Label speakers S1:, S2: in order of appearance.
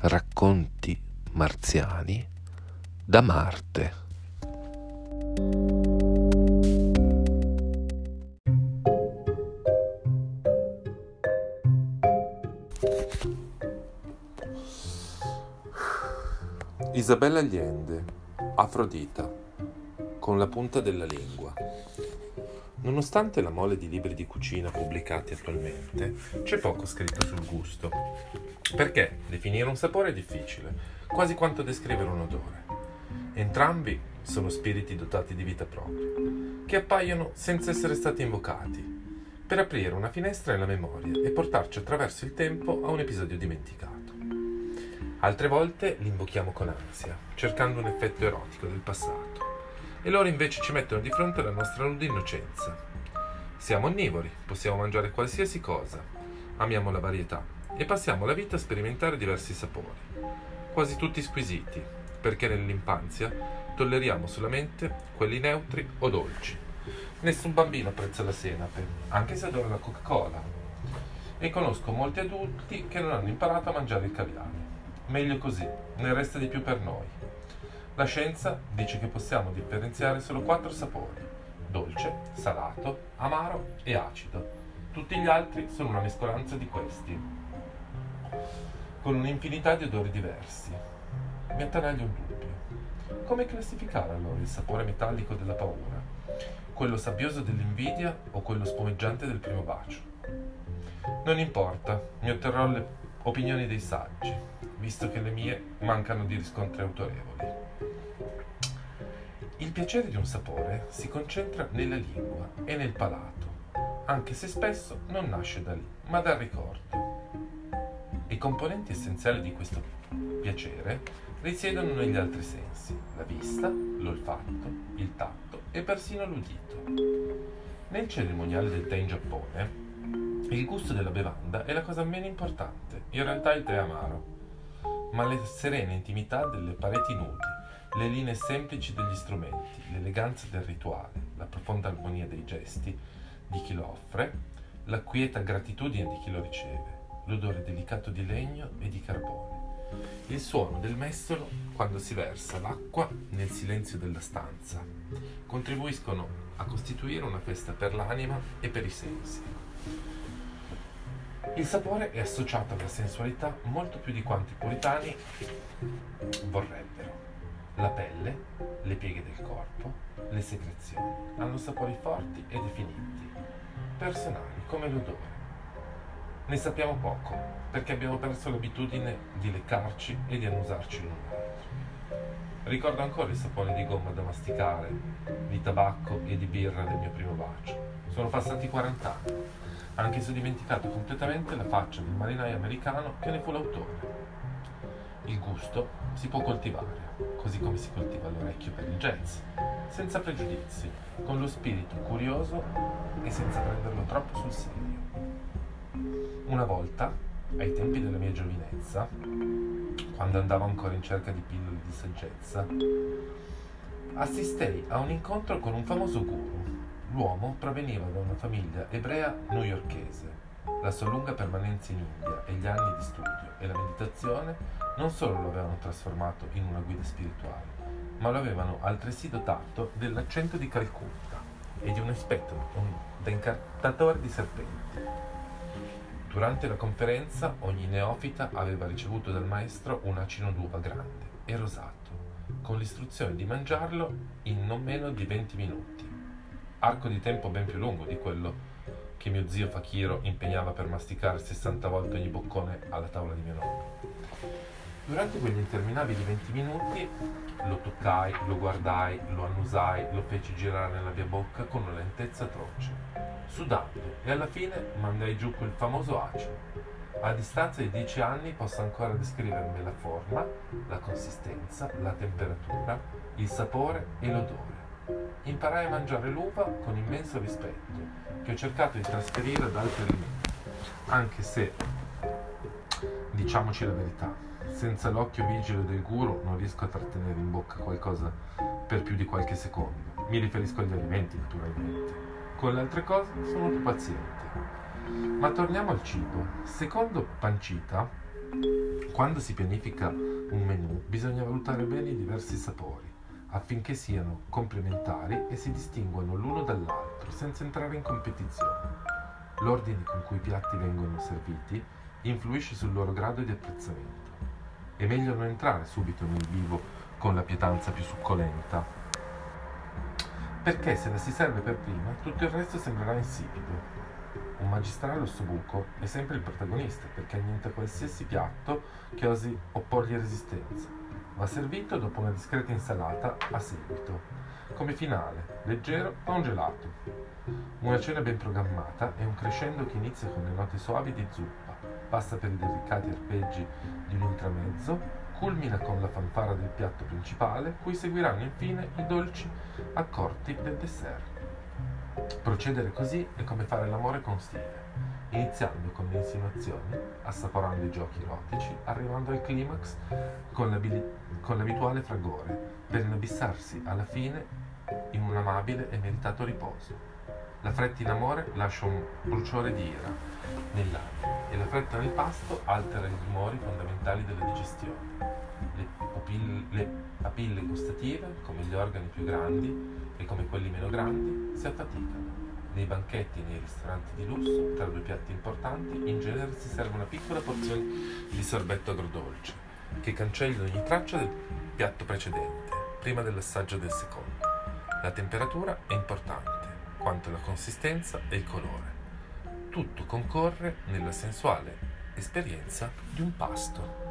S1: Racconti marziani da Marte. Isabella Allende, Afrodita, con la punta della lingua. Nonostante la mole di libri di cucina pubblicati attualmente, c'è poco scritto sul gusto. Perché definire un sapore è difficile, quasi quanto descrivere un odore. Entrambi sono spiriti dotati di vita propria, che appaiono senza essere stati invocati, per aprire una finestra nella memoria e portarci attraverso il tempo a un episodio dimenticato. Altre volte li invochiamo con ansia, cercando un effetto erotico del passato e loro invece ci mettono di fronte alla nostra nuda innocenza. Siamo onnivori, possiamo mangiare qualsiasi cosa, amiamo la varietà e passiamo la vita a sperimentare diversi sapori, quasi tutti squisiti, perché nell'infanzia tolleriamo solamente quelli neutri o dolci. Nessun bambino apprezza la senape, anche se adora la Coca-Cola. E conosco molti adulti che non hanno imparato a mangiare il caviale. Meglio così, ne resta di più per noi. La scienza dice che possiamo differenziare solo quattro sapori, dolce, salato, amaro e acido. Tutti gli altri sono una mescolanza di questi, con un'infinità di odori diversi. Mi attanaglia un dubbio. Come classificare allora il sapore metallico della paura? Quello sabbioso dell'invidia o quello spumeggiante del primo bacio? Non importa, mi otterrò le opinioni dei saggi, visto che le mie mancano di riscontri autorevoli. Il piacere di un sapore si concentra nella lingua e nel palato, anche se spesso non nasce da lì, ma dal ricordo. I componenti essenziali di questo piacere risiedono negli altri sensi, la vista, l'olfatto, il tatto e persino l'udito. Nel cerimoniale del tè in Giappone, il gusto della bevanda è la cosa meno importante, in realtà il tè amaro, ma le serene intimità delle pareti nude le linee semplici degli strumenti, l'eleganza del rituale, la profonda armonia dei gesti di chi lo offre, la quieta gratitudine di chi lo riceve, l'odore delicato di legno e di carbone, il suono del mestolo quando si versa l'acqua nel silenzio della stanza, contribuiscono a costituire una festa per l'anima e per i sensi. Il sapore è associato alla sensualità molto più di quanto i puritani vorrebbero. La pelle, le pieghe del corpo, le secrezioni hanno sapori forti e definiti, personali come l'odore. Ne sappiamo poco perché abbiamo perso l'abitudine di leccarci e di annusarci l'un l'altro. Ricordo ancora il sapore di gomma da masticare, di tabacco e di birra del mio primo bacio. Sono passati 40 anni, anche se ho dimenticato completamente la faccia del marinaio americano che ne fu l'autore. Il gusto si può coltivare così come si coltiva l'orecchio per il jazz, senza pregiudizi, con lo spirito curioso e senza prenderlo troppo sul serio. Una volta, ai tempi della mia giovinezza, quando andavo ancora in cerca di pillole di saggezza, assistei a un incontro con un famoso guru. L'uomo proveniva da una famiglia ebrea newyorkese. La sua lunga permanenza in India e gli anni di studio e la meditazione non solo lo avevano trasformato in una guida spirituale, ma lo avevano altresì dotato dell'accento di Calcutta e di un aspetto da incantatore di serpenti. Durante la conferenza ogni neofita aveva ricevuto dal maestro un acino d'uva grande e rosato, con l'istruzione di mangiarlo in non meno di 20 minuti, arco di tempo ben più lungo di quello che mio zio Fakiro impegnava per masticare 60 volte ogni boccone alla tavola di mio nonno. Durante quegli interminabili 20 minuti lo toccai, lo guardai, lo annusai, lo feci girare nella mia bocca con una lentezza atroce, sudando e alla fine mandai giù quel famoso acido. A distanza di dieci anni posso ancora descrivermi la forma, la consistenza, la temperatura, il sapore e l'odore. Imparai a mangiare l'uva con immenso rispetto, che ho cercato di trasferire ad altri alimenti, anche se, diciamoci la verità, senza l'occhio vigile del guru non riesco a trattenere in bocca qualcosa per più di qualche secondo. Mi riferisco agli alimenti, naturalmente. Con le altre cose sono più paziente. Ma torniamo al cibo. Secondo Pancita, Quando si pianifica un menù bisogna valutare bene i diversi sapori affinché siano complementari e si distinguano l'uno dall'altro senza entrare in competizione. L'ordine con cui i piatti vengono serviti influisce sul loro grado di apprezzamento. È meglio non entrare subito nel vivo con la pietanza più succolenta, perché se la si serve per prima tutto il resto sembrerà insipido. Un magistrale ossobuco è sempre il protagonista perché annienta qualsiasi piatto che osi opporgli resistenza. Va servito dopo una discreta insalata a seguito, come finale, leggero ma un gelato. Una cena ben programmata è un crescendo che inizia con le note soavi di zuppa, passa per i delicati arpeggi di un intramezzo, culmina con la fanfara del piatto principale, cui seguiranno infine i dolci accorti del dessert. Procedere così è come fare l'amore con stile, iniziando con le insinuazioni, assaporando i giochi erotici, arrivando al climax con, con l'abituale fragore, per inabissarsi alla fine in un amabile e meritato riposo. La fretta in amore lascia un bruciore di ira nell'anima e la fretta nel pasto altera i rumori fondamentali della digestione. Le, pupille, le papille gustative, come gli organi più grandi e come quelli meno grandi, si affaticano. Nei banchetti e nei ristoranti di lusso, tra due piatti importanti, in genere si serve una piccola porzione di sorbetto agrodolce, che cancella ogni traccia del piatto precedente, prima dell'assaggio del secondo. La temperatura è importante, quanto la consistenza e il colore. Tutto concorre nella sensuale esperienza di un pasto.